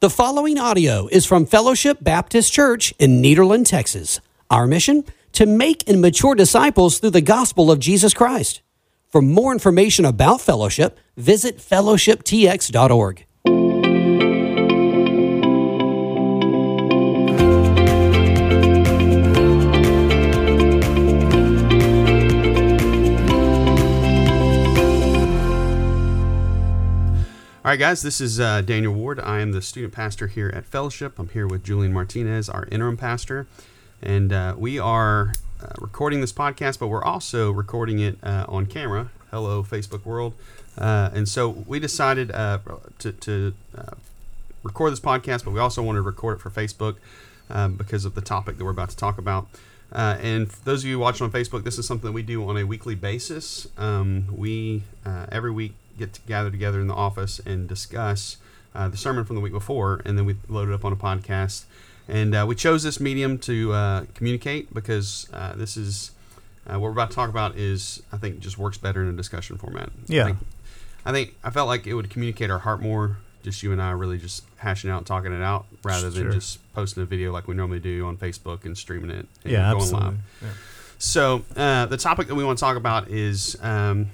The following audio is from Fellowship Baptist Church in Nederland, Texas. Our mission? To make and mature disciples through the gospel of Jesus Christ. For more information about Fellowship, visit fellowshiptx.org. All right, guys, this is uh, Daniel Ward. I am the student pastor here at Fellowship. I'm here with Julian Martinez, our interim pastor, and uh, we are uh, recording this podcast, but we're also recording it uh, on camera. Hello, Facebook world. Uh, and so we decided uh, to, to record this podcast, but we also wanted to record it for Facebook um, because of the topic that we're about to talk about. Uh, and those of you watching on Facebook, this is something that we do on a weekly basis. Um, we uh, every week get to gather together in the office and discuss uh, the sermon from the week before, and then we load it up on a podcast. And uh, we chose this medium to uh, communicate because uh, this is what we're about to talk about is I think just works better in a discussion format. Yeah. I think, I think I felt like it would communicate our heart more. Just you and I really just hashing out talking it out rather than just posting a video like we normally do on Facebook and streaming it and Yeah, going absolutely. live. Yeah. So uh, the topic that we want to talk about is, um,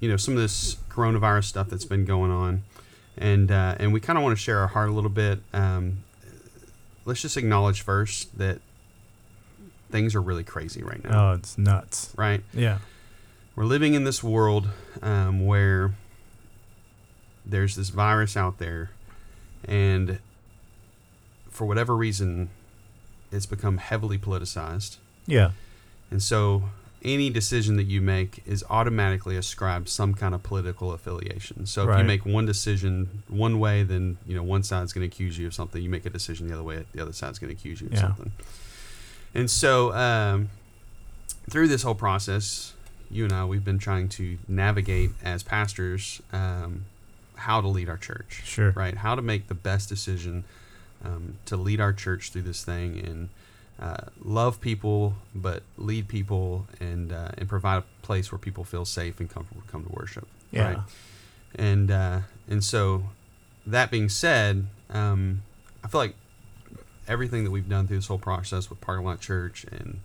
you know, some of this coronavirus stuff that's been going on, and uh, and we kind of want to share our heart a little bit. Um, let's just acknowledge first that things are really crazy right now, Oh, it's nuts. right? Yeah. We're living in this world um, where there's this virus out there, and for whatever reason, it's become heavily politicized. Yeah. And so any decision that you make is automatically ascribed some kind of political affiliation. So if you make one decision one way, then you know one side's going to accuse you of something. You make a decision the other way, the other side's going to accuse you of Yeah. something. And so um, through this whole process, you and I we've been trying to navigate as pastors um, how to lead our church Sure. right? How to make the best decision um, to lead our church through this thing and uh, love people, but lead people and uh, and provide a place where people feel safe and comfortable to come to worship. Yeah. Right? And uh, and so that being said, um, I feel like everything that we've done through this whole process with Parking Lot Church and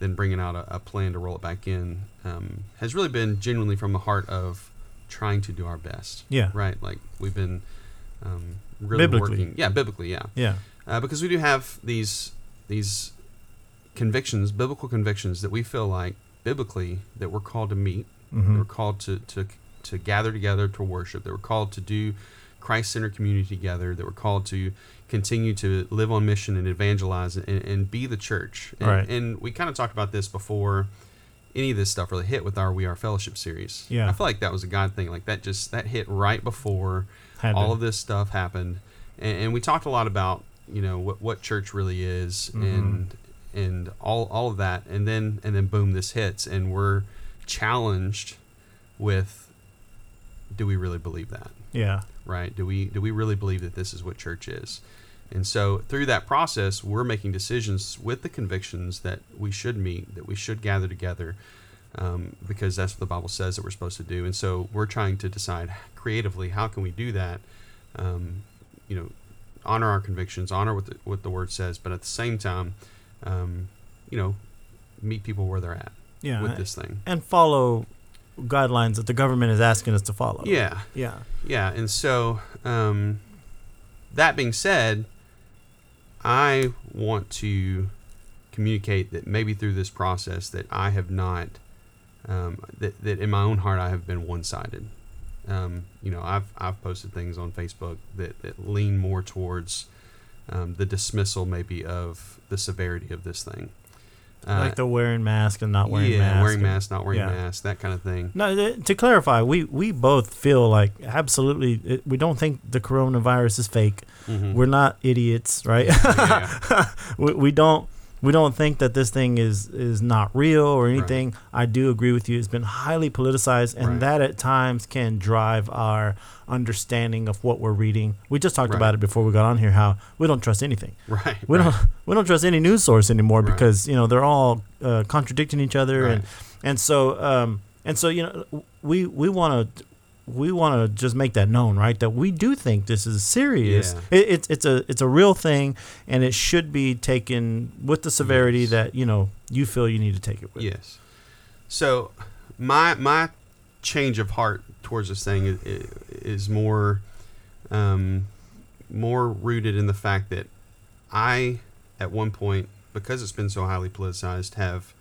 then bringing out a, a plan to roll it back in um, has really been genuinely from the heart of trying to do our best Yeah. right? Like we've been um, really Biblically. working. Yeah, biblically, yeah. Yeah. Uh, because we do have these these convictions, biblical convictions that we feel like biblically that we're called to meet, Mhm. we're called to to to gather together to worship, that we're called to do Christ-centered community together, that we're called to continue to live on mission and evangelize and, and be the church. And, Right. and we kind of talked about this before any of this stuff really hit with our We Are Fellowship series. Yeah. I feel like that was a God thing. Like that just that hit right before all of this stuff happened, and, and we talked a lot about you know what what church really is Mhm. and and all all of that, and then and then boom, this hits, and we're challenged with do we really believe that? Yeah. right? Do we do we really believe that this is what church is? And so through that process we're making decisions with the convictions that we should meet that we should gather together um, because that's what the bible says that we're supposed to do. And so we're trying to decide creatively how can we do that um, you know honor our convictions honor what the, what the word says but at the same time um, you know meet people where they're at Yeah. with this thing And follow guidelines that the government is asking us to follow. yeah Yeah. Yeah, and so um, that being said, I want to communicate that maybe through this process that I have not um, that, that in my own heart I have been one-sided. Um, you know, I've I've posted things on Facebook that, that lean more towards um, the dismissal maybe of the severity of this thing. Uh, like the wearing mask and not wearing yeah, mask. wearing masks, not wearing yeah. masks, that kind of thing. No, th- to clarify, we, we both feel like absolutely, it, we don't think the coronavirus is fake. Mhm. We're not idiots, right? Yeah, we, we don't we don't think that this thing is is not real or anything. I do agree with you. It's been highly politicized, and Right. that at times can drive our understanding of what we're reading. We just talked Right. about it before we got on here. How we don't trust anything. right. We right. don't we don't trust any news source anymore Right. because you know they're all uh, contradicting each other, and and so um and so you know we we want to we want to just make that known, right? That we do think this is serious. Yeah. It, it's it's a it's a real thing, and it should be taken with the severity Yes. that you know you feel you need to take it with. Yes. So my my change of heart towards this thing is, is more um, more rooted in the fact that I at one point because it's been so highly politicized have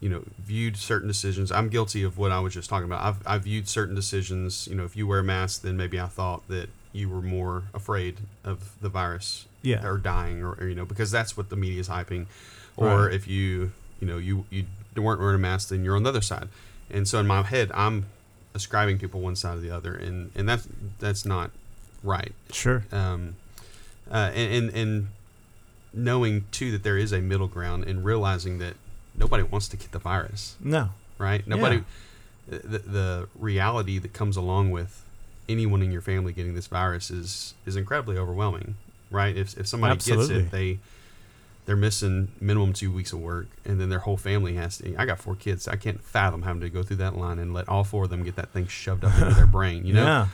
you know viewed certain decisions i'm guilty of what i was just talking about i've, I've viewed certain decisions you know if you wear a mask then maybe i thought that you were more afraid of the virus Yeah. or dying or, or, you know because that's what the media is hyping or Right. if you you know you you weren't wearing a mask then you're on the other side and so in my head i'm ascribing people one side or the other and and that's that's not right Sure. um, uh, and, and and knowing too that there is a middle ground and realizing that nobody wants to get the virus, No. right? Nobody. The, the reality that comes along with anyone in your family getting this virus is is incredibly overwhelming, right? If if somebody Absolutely. gets it, they they're missing minimum two weeks of work, and then their whole family has to. I got four kids. I can't fathom having to go through that line and let all four of them get that thing shoved up into their brain. You know, Yeah. um,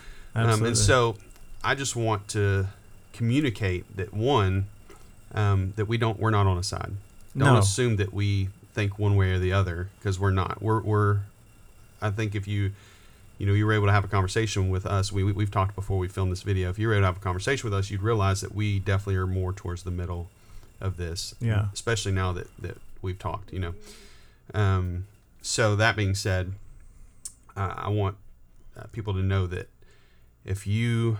Absolutely. and so I just want to communicate that one, um, that we don't, we're not on a side. Don't No. assume that we think one way or the other because we're not. We're, we're, I think if you, you know, you were able to have a conversation with us, we, we, we've talked before we filmed this video. If you were able to have a conversation with us, you'd realize that we definitely are more towards the middle of this. Yeah. Especially now that, that we've talked, you know. Um, so that being said, uh, I want uh, people to know that if you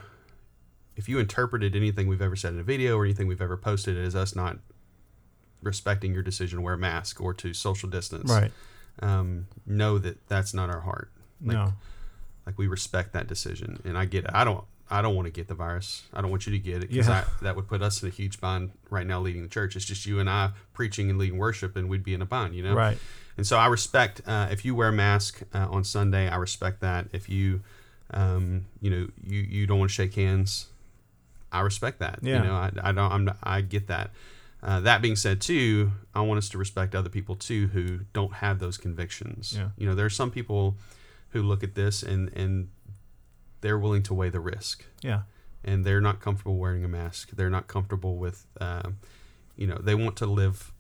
if you interpreted anything we've ever said in a video or anything we've ever posted as us not respecting your decision to wear a mask or to social distance, right. um, know that that's not our heart. Like, no. like we respect that decision, and I get it. I don't. I don't want to get the virus. I don't want you to get it because Yeah. that would put us in a huge bind right now leading the church. It's just you and I preaching and leading worship, and we'd be in a bind, you know. Right. And so I respect uh, if you wear a mask uh, on Sunday. I respect that. If you, um, you know, you you don't want to shake hands, I respect that. Yeah. You know, I, I don't. I'm. I get that. Uh, that being said, too, I want us to respect other people too who don't have those convictions. Yeah. You know, there are some people who look at this and and they're willing to weigh the risk Yeah. and they're not comfortable wearing a mask. They're not comfortable with, um, you know, they want to live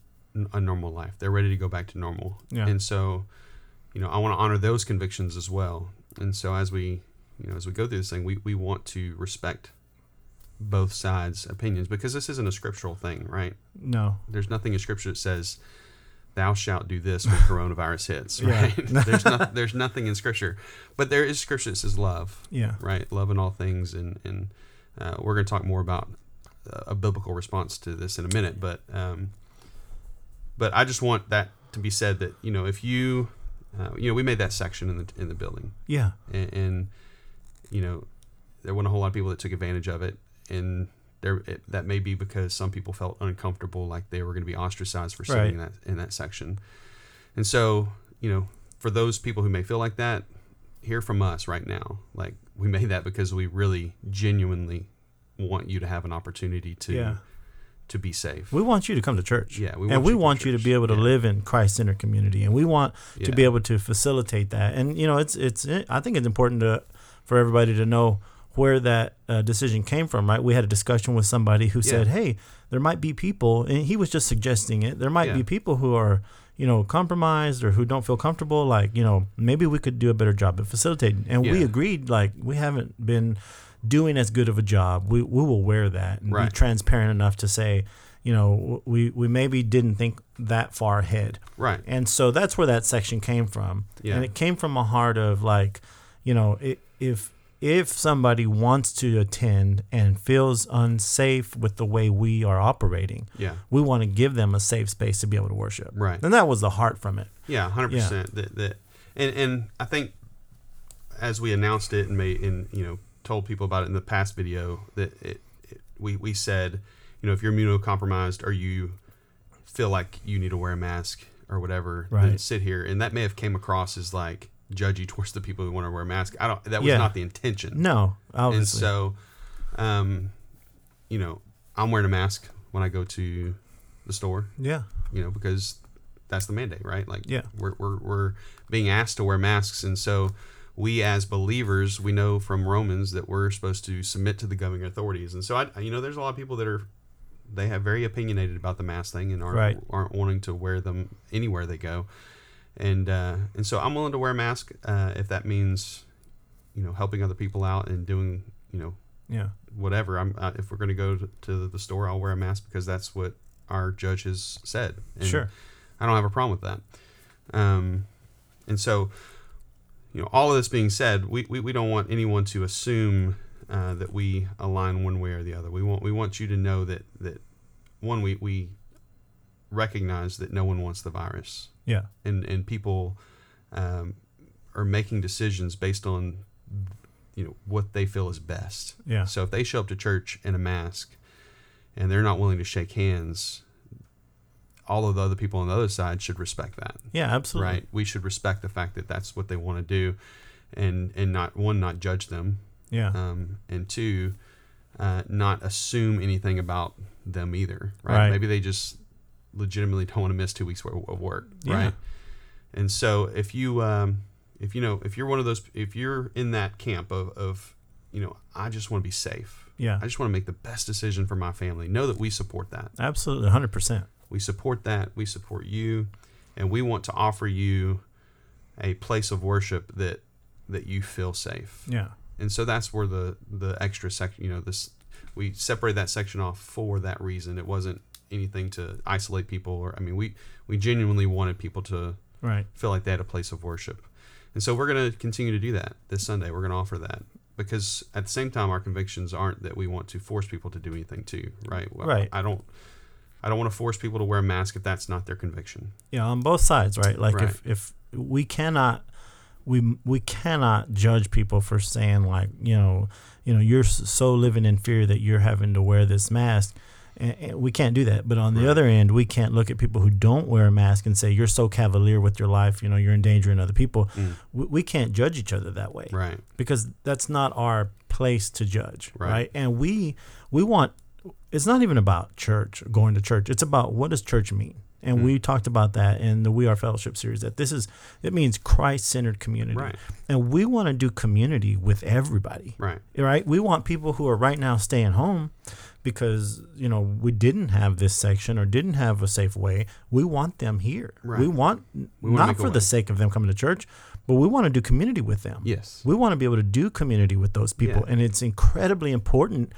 a normal life. They're ready to go back to normal. Yeah. And so, you know, I want to honor those convictions as well. And so as we, you know, as we go through this thing, we, we want to respect both sides' opinions because this isn't a scriptural thing, right? No. There's nothing in scripture that says, "Thou shalt do this when coronavirus hits." Yeah. Right? there's not, there's nothing in scripture, but there is scripture that says love Yeah. right? Love in all things, and and uh, we're going to talk more about a biblical response to this in a minute. But um, but I just want that to be said that you know if you uh, you know we made that section in the in the building, Yeah. and, and you know there weren't a whole lot of people that took advantage of it, and there it, that may be because some people felt uncomfortable, like they were going to be ostracized for sitting Right. in that in that section, and so you know for those people who may feel like that, hear from us right now. Like we made that because we really genuinely want you to have an opportunity to Yeah. to be safe. We want you to come to church. Yeah, we and want we want you to be able to Yeah. live in Christ centered community, and we want to be able to facilitate that. And you know, it's it's I think it's important to for everybody to know where that uh, decision came from. Right? We had a discussion with somebody who said, "Hey, there might be people," and he was just suggesting it. There might Yeah. be people who are you know compromised or who don't feel comfortable. Like you know, maybe we could do a better job at facilitating. And we agreed. Like we haven't been doing as good of a job. We we will wear that and be transparent enough to say you know, we, we maybe didn't think that far ahead. right. And so that's where that section came from. Yeah. And it came from a heart of like, you know, i if if somebody wants to attend and feels unsafe with the way we are operating, Yeah. we want to give them a safe space to be able to worship. Right. And that was the heart from it. Yeah, hundred Yeah. percent. That that, and and I think as we announced it and made and you know told people about it in the past video that it, it we we said you know if you're immunocompromised or you feel like you need to wear a mask or whatever, then Right. sit here. And that may have came across as like judgy towards the people who want to wear a mask. I don't. That was Yeah. not the intention. No, obviously. and so, um, you know, I'm wearing a mask when I go to the store yeah. you know, because that's the mandate, right? Like, Yeah. we're, we're, we're being asked to wear masks. And so we as believers, we know from Romans that we're supposed to submit to the governing authorities. And so, I, you know, there's a lot of people that are they have very opinionated about the mask thing and aren't Right. aren't wanting to wear them anywhere they go. And uh, and so I'm willing to wear a mask uh, if that means, you know, helping other people out and doing, you know, Yeah. whatever. I'm uh, if we're going to go to- the store, I'll wear a mask because that's what our judge has said. And Sure. I don't have a problem with that. Um, and so, you know, all of this being said, we, we, we don't want anyone to assume uh, that we align one way or the other. We want we want you to know that that one we we recognize that no one wants the virus Yeah. and and people um, are making decisions based on you know what they feel is best. Yeah. So if they show up to church in a mask and they're not willing to shake hands, all of the other people on the other side should respect that. Yeah. Absolutely. Right? We should respect the fact that that's what they want to do, and and not one not judge them, Yeah. um, and two, uh, not assume anything about them either. Right? Right. Maybe they just legitimately don't want to miss two weeks of work. Yeah. Right. And so if you um, if you know if you're one of those if you're in that camp of, of you know I just want to be safe. Yeah. I just want to make the best decision for my family. Know that we support that. Absolutely. Hundred percent. We support that. We support you, and we want to offer you a place of worship that that you feel safe. Yeah. And so that's where the the extra section, you know, this we separate that section off for that reason. It wasn't anything to isolate people, or I mean, we we genuinely wanted people to Right. feel like they had a place of worship. And so we're going to continue to do that this Sunday. We're going to offer that because at the same time, our convictions aren't that we want to force people to do anything too, right? Well, Right. I don't. I don't want to force people to wear a mask if that's not their conviction. Yeah. On both sides, right? Like Right. if if we cannot. We, we cannot judge people for saying like you know you know you're so living in fear that you're having to wear this mask we can't do that but on the Right. other end we can't look at people who don't wear a mask and say you're so cavalier with your life you know you're endangering other people we, we can't judge each other that way Mm. Right. because that's not our place to judge Right. right, and we we want it's not even about church going to church it's about what does church mean and Hmm. we talked about that in the we are fellowship series that this is it means christ-centered community Right. and we want to do community with everybody Right. right we want people who are right now staying home because you know we didn't have this section or didn't have a safe way we want them here Right. we want wanna not for the sake of them coming to church but we want to do community with them Yes. we want to be able to do community with those people. Yeah. And it's incredibly important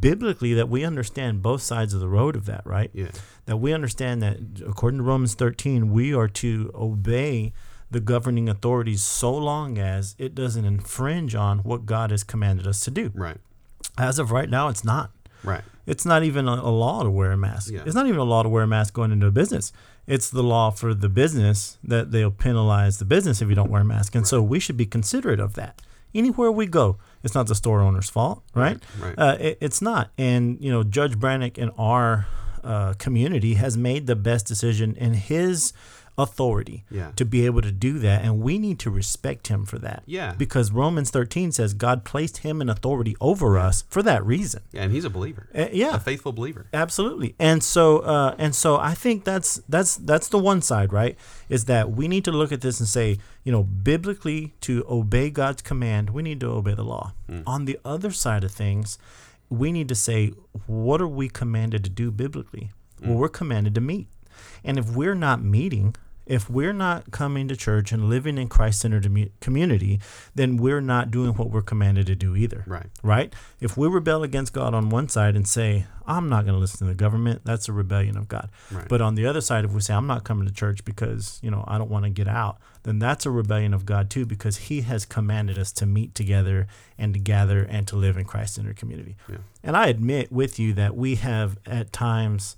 biblically that we understand both sides of the road of that, right? Yeah. That we understand that according to Romans 13, we are to obey the governing authorities so long as it doesn't infringe on what God has commanded us to do. Right. As of right now, it's not. Right. It's not even a, a law to wear a mask. Yeah. It's not even a law to wear a mask going into a business. It's the law for the business that they'll penalize the business if you don't wear a mask. And so we should be considerate of that. Anywhere we go, it's not the store owner's fault, right? Right, right. Uh, it, it's not. And, you know, Judge Branick in our uh, community has made the best decision in his authority Yeah. to be able to do that. And we need to respect him for that. Yeah. Because Romans 13 says God placed him in authority over us for that reason. Yeah, and he's a believer. Uh, yeah. A faithful believer. Absolutely. And so uh, and so I think that's that's that's the one side, right? Is that we need to look at this and say, you know, biblically to obey God's command, we need to obey the law. On the other side of things, we need to say, what are we commanded to do biblically? Well, we're commanded to meet. And if we're not meeting, if we're not coming to church and living in Christ-centered community, then we're not doing what we're commanded to do either Right. right? If we rebel against God on one side and say, I'm not going to listen to the government, that's a rebellion of God. Right. But on the other side, if we say, I'm not coming to church because, you know, I don't want to get out, then that's a rebellion of God too, because He has commanded us to meet together and to gather and to live in Christ centered community. Yeah. And I admit with you that we have at times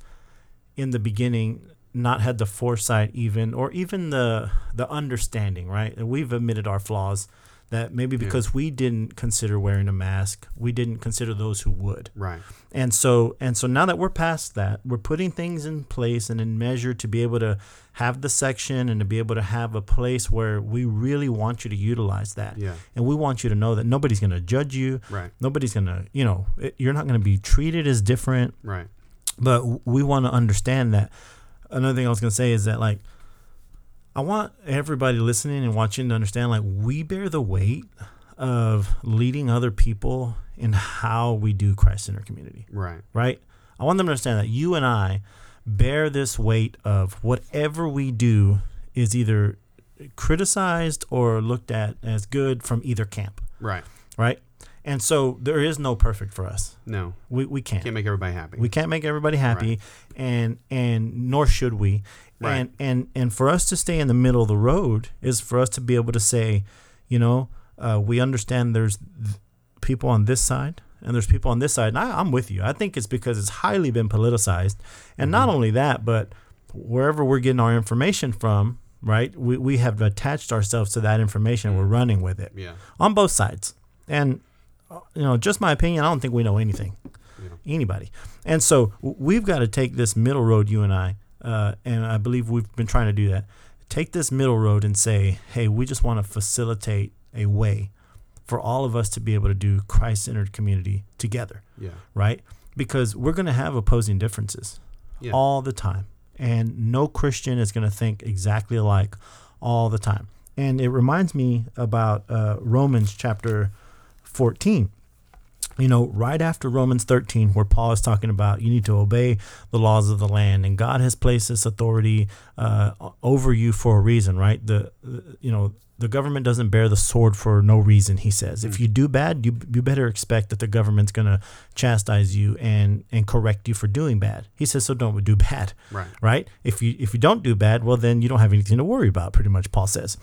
in the beginning not had the foresight even or even the the understanding right and we've admitted our flaws that maybe Yeah. because we didn't consider wearing a mask we didn't consider those who would Right. and so and so now that we're past that we're putting things in place and in measure to be able to have the section and to be able to have a place where we really want you to utilize that Yeah. and we want you to know that nobody's going to judge you Right. nobody's going to you know it, you're not going to be treated as different Right. but we want to understand that another thing i was going to say is that like I want everybody listening and watching to understand like we bear the weight of leading other people in how we do Christ in our community, Right. right? I want them to understand that you and I bear this weight of whatever we do is either criticized or looked at as good from either camp, Right. right? And so there is no perfect for us. No. We, we can't. Can't make everybody happy. We can't make everybody happy, and and nor should we. Right. And and and for us to stay in the middle of the road is for us to be able to say, you know, uh, we understand there's th- people on this side and there's people on this side. And I, I'm with you. I think it's because it's highly been politicized, and not only that, but wherever we're getting our information from, right? We we have attached ourselves to that information. We're running with it yeah. on both sides. And you know, just my opinion, I don't think we know anything, Yeah. anybody. And so we've got to take this middle road, you and I, uh, and I believe we've been trying to do that. Take this middle road and say, hey, we just want to facilitate a way for all of us to be able to do Christ-centered community together, Yeah. right? Because we're going to have opposing differences Yeah. all the time. And no Christian is going to think exactly alike all the time. And it reminds me about uh, Romans chapter 14. You know, right after Romans 13, where Paul is talking about you need to obey the laws of the land, and God has placed this authority uh, over you for a reason, right? The, the you know the government doesn't bear the sword for no reason. He says, if you do bad, you you better expect that the government's going to chastise you and and correct you for doing bad. He says, so don't do bad Right. right? If you if you don't do bad, well then you don't have anything to worry about. Pretty much, Paul says.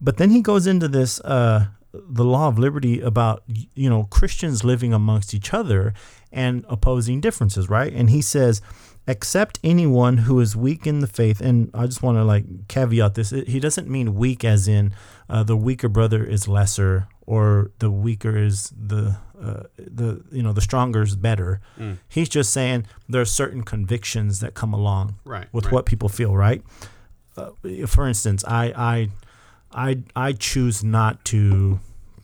But then he goes into this uh, the law of liberty about you know Christians living amongst each other and opposing differences, right? And he says, except anyone who is weak in the faith. And I just want to like caveat this: he doesn't mean weak as in uh, the weaker brother is lesser or the weaker is the uh, the you know the stronger is better. Mm. He's just saying there are certain convictions that come along Right. with right. what people feel, right? Uh, for instance, I, I, I, I choose not to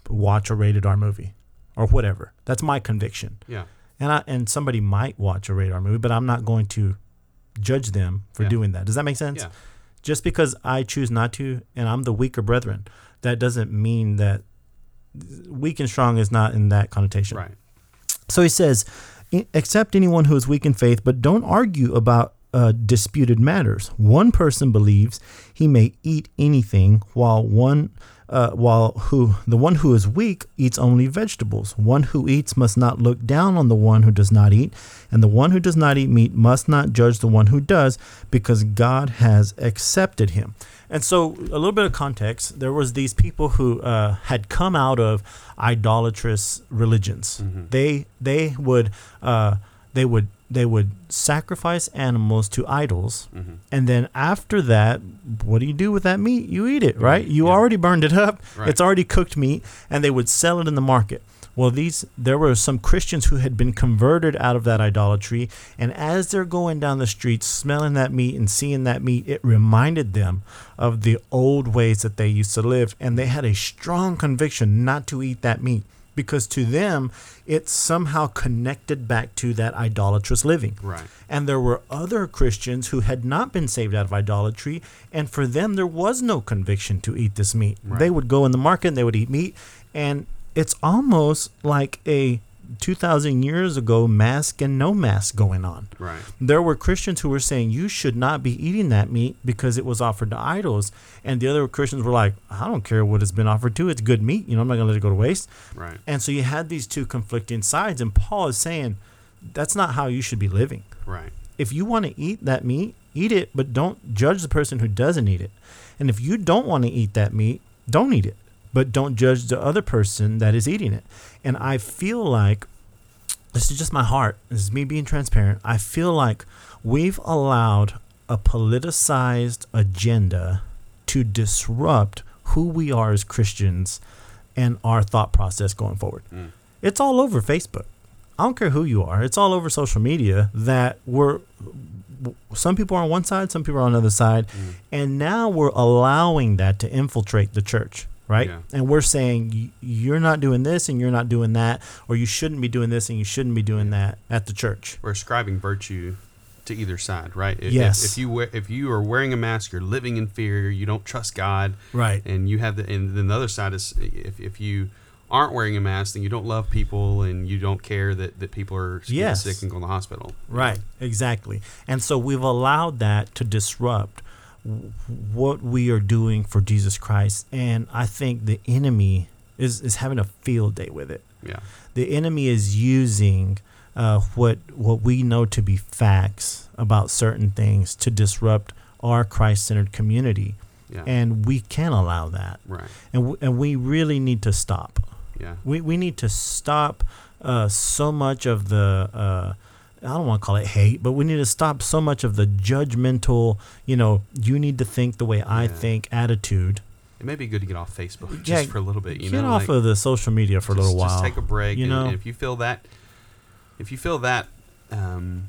watch a rated R movie or whatever. That's my conviction. Yeah. And I, and somebody might watch a rated R movie, but I'm not going to judge them for Yeah. doing that. Does that make sense? Yeah. Just because I choose not to, and I'm the weaker brethren, that doesn't mean that weak and strong is not in that connotation. Right. So he says, accept anyone who is weak in faith, but don't argue about uh, disputed matters. One person believes he may eat anything, while one, uh, while who the one who is weak eats only vegetables. One who eats must not look down on the one who does not eat, and the one who does not eat meat must not judge the one who does, because God has accepted him." And so, a little bit of context: there was these people who uh, had come out of idolatrous religions. They they would uh, they would they would sacrifice animals to idols, mm-hmm. and then after that, what do you do with that meat? You eat it, right? You Yeah. already burned it up. Right. It's already cooked meat, and they would sell it in the market. Well, these there were some Christians who had been converted out of that idolatry, and as they're going down the streets, smelling that meat and seeing that meat, it reminded them of the old ways that they used to live, and they had a strong conviction not to eat that meat because to them it somehow connected back to that idolatrous living. Right. And there were other Christians who had not been saved out of idolatry, and for them there was no conviction to eat this meat. Right. They would go in the market and they would eat meat, and it's almost like a 2,000 years ago mask and no mask going on. Right. There were Christians who were saying you should not be eating that meat because it was offered to idols, and the other Christians were like, I don't care what it's been offered to, it's good meat. You know, I'm not going to let it go to waste. Right. And so you had these two conflicting sides, and Paul is saying that's not how you should be living. Right. If you want to eat that meat, eat it, but don't judge the person who doesn't eat it. And if you don't want to eat that meat, don't eat it, but don't judge the other person that is eating it. And I feel like this is just my heart. This is me being transparent. I feel like we've allowed a politicized agenda to disrupt who we are as Christians and our thought process going forward. Mm. It's all over Facebook. I don't care who you are. It's all over social media that we're some people are on one side, some people are on the other side, Mm. and now we're allowing that to infiltrate the church, right? Yeah. And we're saying you're not doing this and you're not doing that, or you shouldn't be doing this and you shouldn't be doing that at the church. We're ascribing virtue to either side, right? If- Yes. If, if you wear, if you are wearing a mask, you're living in fear. You don't trust God, Right. And you have the and then the other side is if, if you aren't wearing a mask, then you don't love people and you don't care that, that people are Yes. sick and going to the hospital. Right, exactly. And so we've allowed that to disrupt what we are doing for Jesus Christ. And I think the enemy is, is having a field day with it. Yeah. The enemy is using uh, what what we know to be facts about certain things to disrupt our Christ-centered community, Yeah. and we can't allow that. right. And w- and we really need to stop. Yeah. We, we need to stop uh, so much of the uh, I don't want to call it hate, but we need to stop so much of the judgmental, you know, you need to think the way I Yeah. think attitude. It may be good to get off Facebook just Yeah, for a little bit. You Get know, off like, of the social media for a little while. Just take a break. You and, know, and if you feel that, if you feel that um,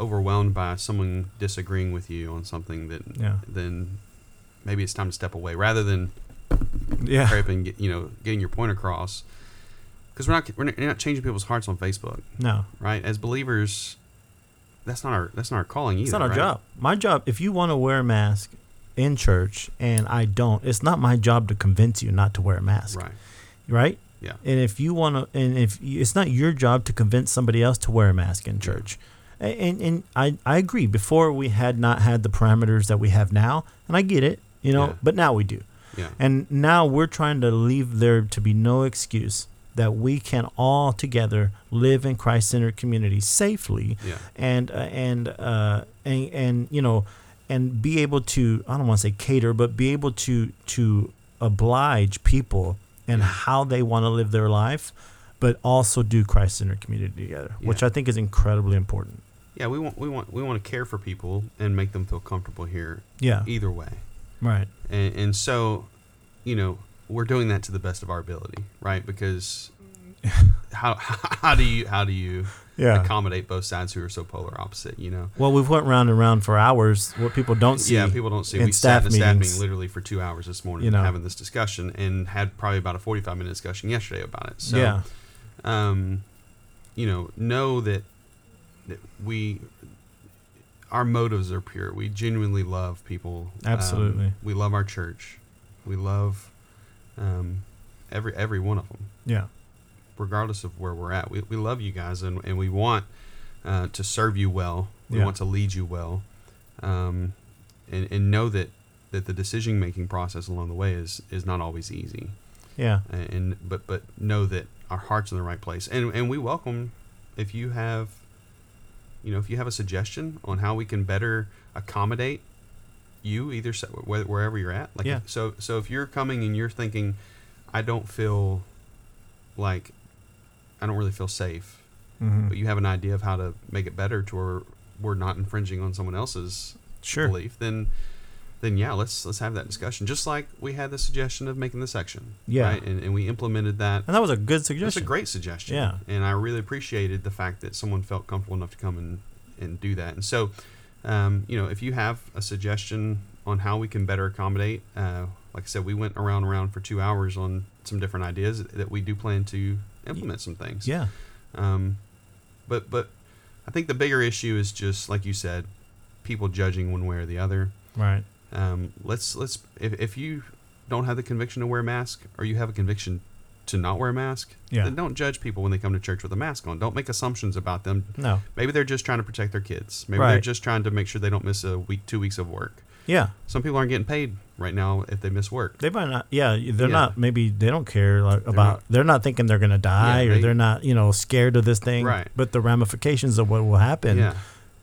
overwhelmed by someone disagreeing with you on something, that Yeah. then maybe it's time to step away rather than yeah, and get, you know getting your point across. Because we're not we're not, we're not changing people's hearts on Facebook, no, right? As believers, that's not our that's not our calling either. it's not our right? job. My job, if you want to wear a mask in church and I don't, it's not my job to convince you not to wear a mask, Right. right? Yeah. And if you want to, and if you, it's not your job to convince somebody else to wear a mask in church, A- and and I I agree. Before we had not had the parameters that we have now, and I get it, you know, Yeah. but now we do, Yeah. and now we're trying to leave there to be no excuse that we can all together live in Christ-centered community safely, Yeah. and uh, and uh, and and you know, and be able to I don't want to say cater, but be able to to oblige people and Yeah. how they want to live their life, but also do Christ-centered community together, which I think is incredibly important. Yeah. We want we want we want to care for people and make them feel comfortable here. Yeah, Either way. right. and, and so you know we're doing that to the best of our ability right because how how do you how do you Yeah. accommodate both sides who are so polar opposite you know Well, we've went round and round for hours. What people don't see. yeah people don't see we sat in a staff staff meetings. meeting literally for two hours this morning You know. having this discussion and had probably about a 45 minute discussion yesterday about it so yeah. um, you know, know that that we our motives are pure. We genuinely love people. Um, Absolutely. we love our church. We love um, every every one of them, Yeah. regardless of where we're at. We, we love you guys, and, and we want uh, to serve you well. We Yeah. want to lead you well, um, and and know that that the decision making process along the way is is not always easy Yeah. and but but know that our heart's in the right place and and we welcome if you have you know if you have a suggestion on how we can better accommodate you either wherever you're at like Yeah. so so if you're coming and you're thinking i don't feel like i don't really feel safe hmm but you have an idea of how to make it better to where we're not infringing on someone else's Sure. belief then then yeah let's let's have that discussion just like we had the suggestion of making the section Yeah. right? and, and we implemented that And that was a good suggestion. was a great suggestion. Yeah. And I really appreciated the fact that someone felt comfortable enough to come and, and do that. And so, um, you know, if you have a suggestion on how we can better accommodate, uh, like I said, we went around around for two hours on some different ideas that we do plan to implement some things. Yeah. Um, but, but I think the bigger issue is just, like you said, people judging one way or the other. Right. Um, let's, let's, if, if you don't have the conviction to wear a mask or you have a conviction to not wear a mask, Yeah. then don't judge people when they come to church with a mask on. Don't make assumptions about them. No. Maybe they're just trying to protect their kids. Maybe they're just trying to make sure they don't miss a week, two weeks of work. Yeah. Some people aren't getting paid right now if they miss work. They might not. Yeah, they're Yeah. not. Maybe they don't care like, about. not- they're not thinking they're gonna die, Yeah, or they- they're not, you know, scared of this thing. Right. But the ramifications of what will happen yeah,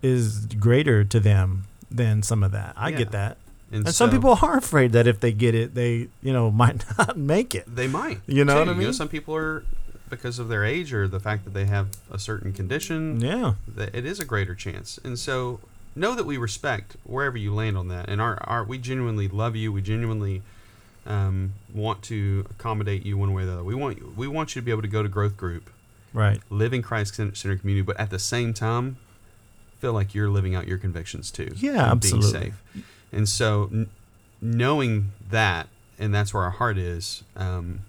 is greater to them than some of that. I get that. And, And some people are afraid that if they get it, they, you know, might not make it. they might. You know too. what I You know, some people are because of their age or the fact that they have a certain condition. Yeah. that it is a greater chance. And so know that we respect wherever you land on that. And our, our we genuinely love you. We genuinely um, want to accommodate you one way or the other. We want you, we want you to be able to go to growth group, Right. live in Christ centered community, but at the same time feel like you're living out your convictions too. Yeah, and being absolutely. safe. And so n- knowing that, and that's where our heart is. Um,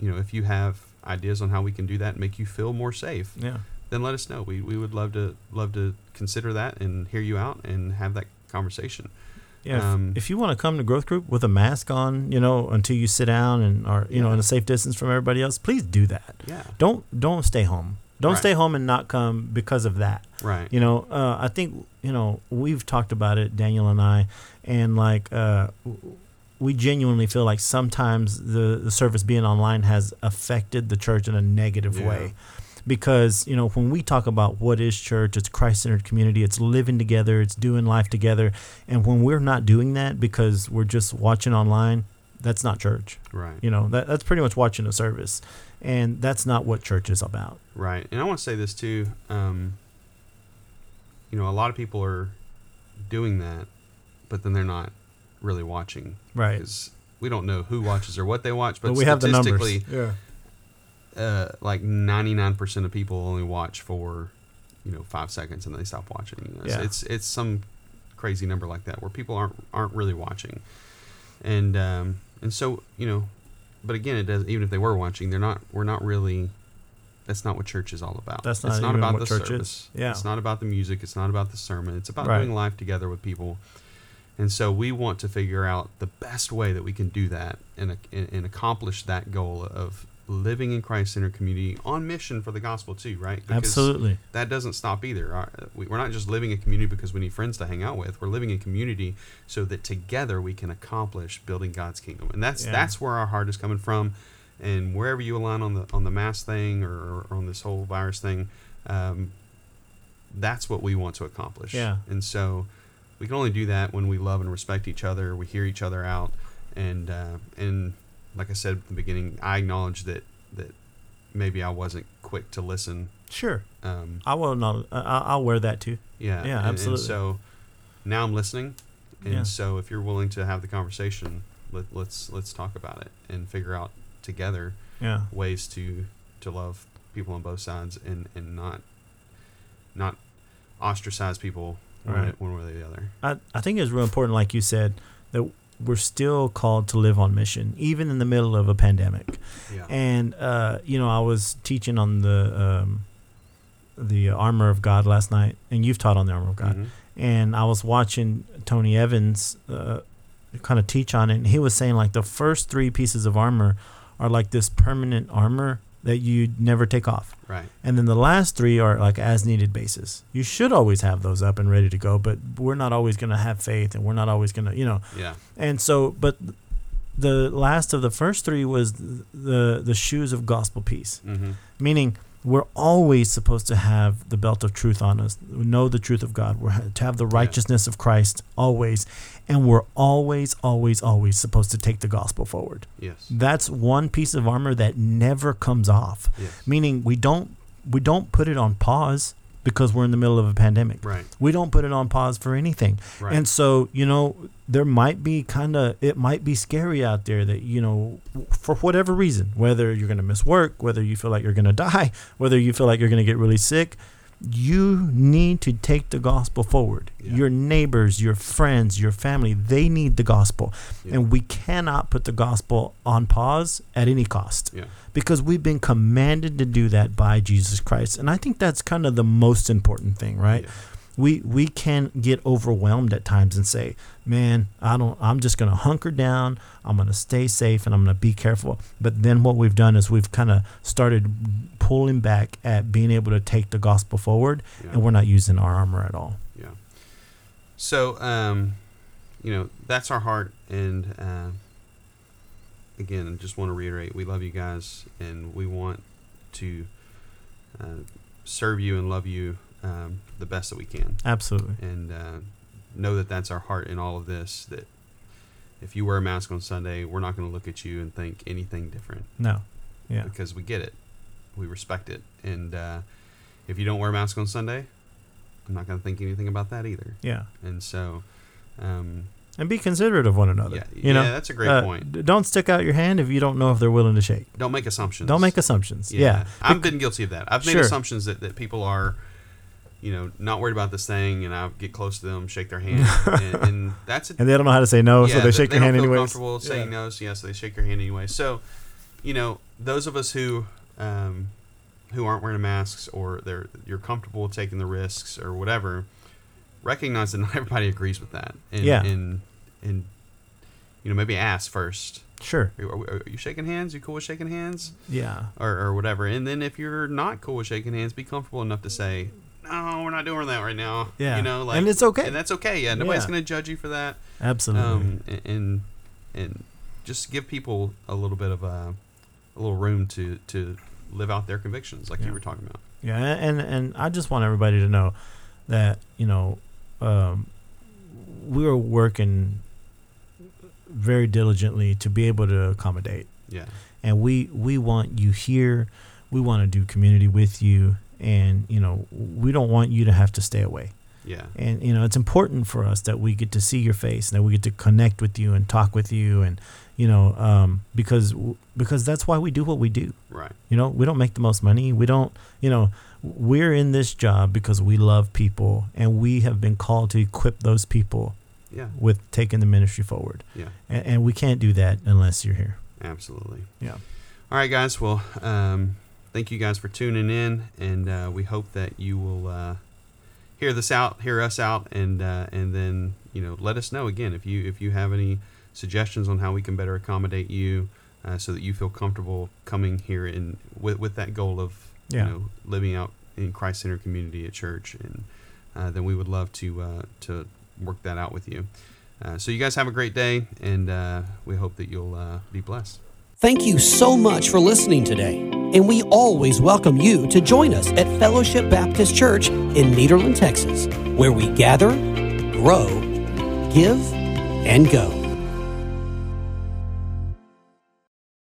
you know, if you have ideas on how we can do that and make you feel more safe, Yeah. then let us know. We, we would love to love to consider that and hear you out and have that conversation. Yeah, if, Um, if you want to come to growth group with a mask on, you know, until you sit down and are you know in a safe distance from everybody else, please do that. Yeah. Don't don't stay home. Don't Right. stay home and not come because of that. Right. You know, uh, I think you know we've talked about it, Daniel and I, and like uh, we genuinely feel like sometimes the, the service being online has affected the church in a negative Yeah. way. Because you know when we talk about what is church, it's Christ-centered community. It's living together. It's doing life together. And when we're not doing that because we're just watching online, that's not church. Right. You know that that's pretty much watching a service, and that's not what church is about. Right. And I want to say this too. Um, you know, a lot of people are doing that, but then they're not really watching. Right. Because we don't know who watches or what they watch, but, But we have the numbers. statistically, Yeah. uh, like 99% of people only watch for, you know, five seconds and they stop watching. It's- Yeah. It's, it's some crazy number like that where people aren't, aren't really watching. And, um, and so, you know, but again, it does, even if they were watching, they're not, we're not really, that's not what church is all about. That's it's not not even about what the church is. service. Yeah. It's not about the music. It's not about the sermon. It's about Right. doing life together with people. And so we want to figure out the best way that we can do that and, and, and accomplish that goal of living in Christ centered community on mission for the gospel too, right? Because Absolutely. That doesn't stop either. Uh, we, we're not just living in community because we need friends to hang out with. We're living in community so that together we can accomplish building God's kingdom, and that's Yeah. that's where our heart is coming from. And wherever you align on the on the mass thing or, or on this whole virus thing, um, that's what we want to accomplish. Yeah. And so we can only do that when we love and respect each other. We hear each other out, and uh, and like I said at the beginning, I acknowledge that that maybe I wasn't quick to listen. Sure. Um, I will not. I'll wear that too. yeah, Yeah, and- absolutely. And so now I'm listening, and Yeah. so if you're willing to have the conversation, let, let's let's talk about it and figure out together Yeah. ways to to love people on both sides and and not not ostracize people one, way, Right. one way or the other. I, I think it's real important, like you said, that we're still called to live on mission, even in the middle of a pandemic. Yeah. And uh, you know, I was teaching on the um, the armor of God last night, and you've taught on the armor of God. Mhm. And I was watching Tony Evans uh, kind of teach on it, and he was saying like the first three pieces of armor are like this permanent armor that you never take off. Right. And then the last three are like as needed basis. You should always have those up and ready to go, but we're not always going to have faith and we're not always going to, you know. Yeah. And so, but the last of the first three was the the shoes of gospel peace, Mm-hmm. meaning we're always supposed to have the belt of truth on us, know the truth of God, we're to have the righteousness of Christ always, and we're always, always, always supposed to take the gospel forward. Yes. That's one piece of armor that never comes off Yes. meaning we don't we don't put it on pause because we're in the middle of a pandemic. Right. We don't put it on pause for anything. Right. And so, you know, there might be kind of it might be scary out there that, you know, for whatever reason, whether you're going to miss work, whether you feel like you're going to die, whether you feel like you're going to get really sick, you need to take the gospel forward. Yeah. Your neighbors, your friends, your family, they need the gospel. Yeah. And we cannot put the gospel on pause at any cost Yeah. because we've been commanded to do that by Jesus Christ. And I think that's kind of the most important thing, right? We we can get overwhelmed at times and say, "Man, I don't I'm just going to hunker down. I'm going to stay safe and I'm going to be careful." But then what we've done is we've kind of started pulling back at being able to take the gospel forward Yeah. and we're not using our armor at all. Yeah. So, um, you know, that's our heart. And uh, again, I just want to reiterate we love you guys and we want to uh, serve you and love you um, the best that we can. Absolutely. And uh, know that that's our heart in all of this. That if you wear a mask on Sunday, we're not going to look at you and think anything different No. Yeah. because we get it. We respect it. And uh, if you don't wear a mask on Sunday, I'm not going to think anything about that either. Yeah. And so, um, And be considerate of one another. yeah, you know, yeah, that's a great Uh, point. Don't stick out your hand if you don't know if they're willing to shake. Don't make assumptions. Don't make assumptions. Yeah. I've been guilty of that. I've made Sure. assumptions that, that people are, you know, not worried about this thing, and I get close to them, shake their hand, and, and that's a, And they don't know how to say no, so they shake they your don't hand feel anyways. comfortable saying Yeah. no, so yeah, so they shake your hand anyway. So, you know, those of us who um, who aren't wearing masks or they're you're comfortable taking the risks or whatever, recognize that not everybody agrees with that. And, Yeah. And and you know maybe ask first. Sure. Are, are- are you shaking hands? You cool with shaking hands? Yeah. Or, or whatever. And then if you're not cool with shaking hands, be comfortable enough to say, no, we're not doing that right now. Yeah. You know, like, And it's okay. And that's okay. Yeah. Nobody's Yeah. going to judge you for that. Absolutely. Um, a- and, and just give people a little bit of a, a little room to, to live out their convictions like Yeah. you were talking about. Yeah, and and I just want everybody to know that you know um, we are working very diligently to be able to accommodate, Yeah. and we we want you here. We want to do community with you, and you know we don't want you to have to stay away. Yeah. And you know it's important for us that we get to see your face and that we get to connect with you and talk with you, and you know um, because because that's why we do what we do. Right. You know, we don't make the most money. We don't, you know, we're in this job because we love people and we have been called to equip those people Yeah. with taking the ministry forward. Yeah. And, and we can't do that unless you're here. Absolutely. Yeah. All right, guys. Well, um, thank you guys for tuning in, and uh, we hope that you will uh, hear this out, hear us out, and uh, and then you know let us know again if you if you have any suggestions on how we can better accommodate you, uh, so that you feel comfortable coming here and with with that goal of Yeah. you know living out in Christ Center community at church, and uh, then we would love to uh, to work that out with you. Uh, so you guys have a great day, and uh, we hope that you'll uh, be blessed. Thank you so much for listening today. And we always welcome you to join us at Fellowship Baptist Church in Nederland, Texas, where we gather, grow, give, and go.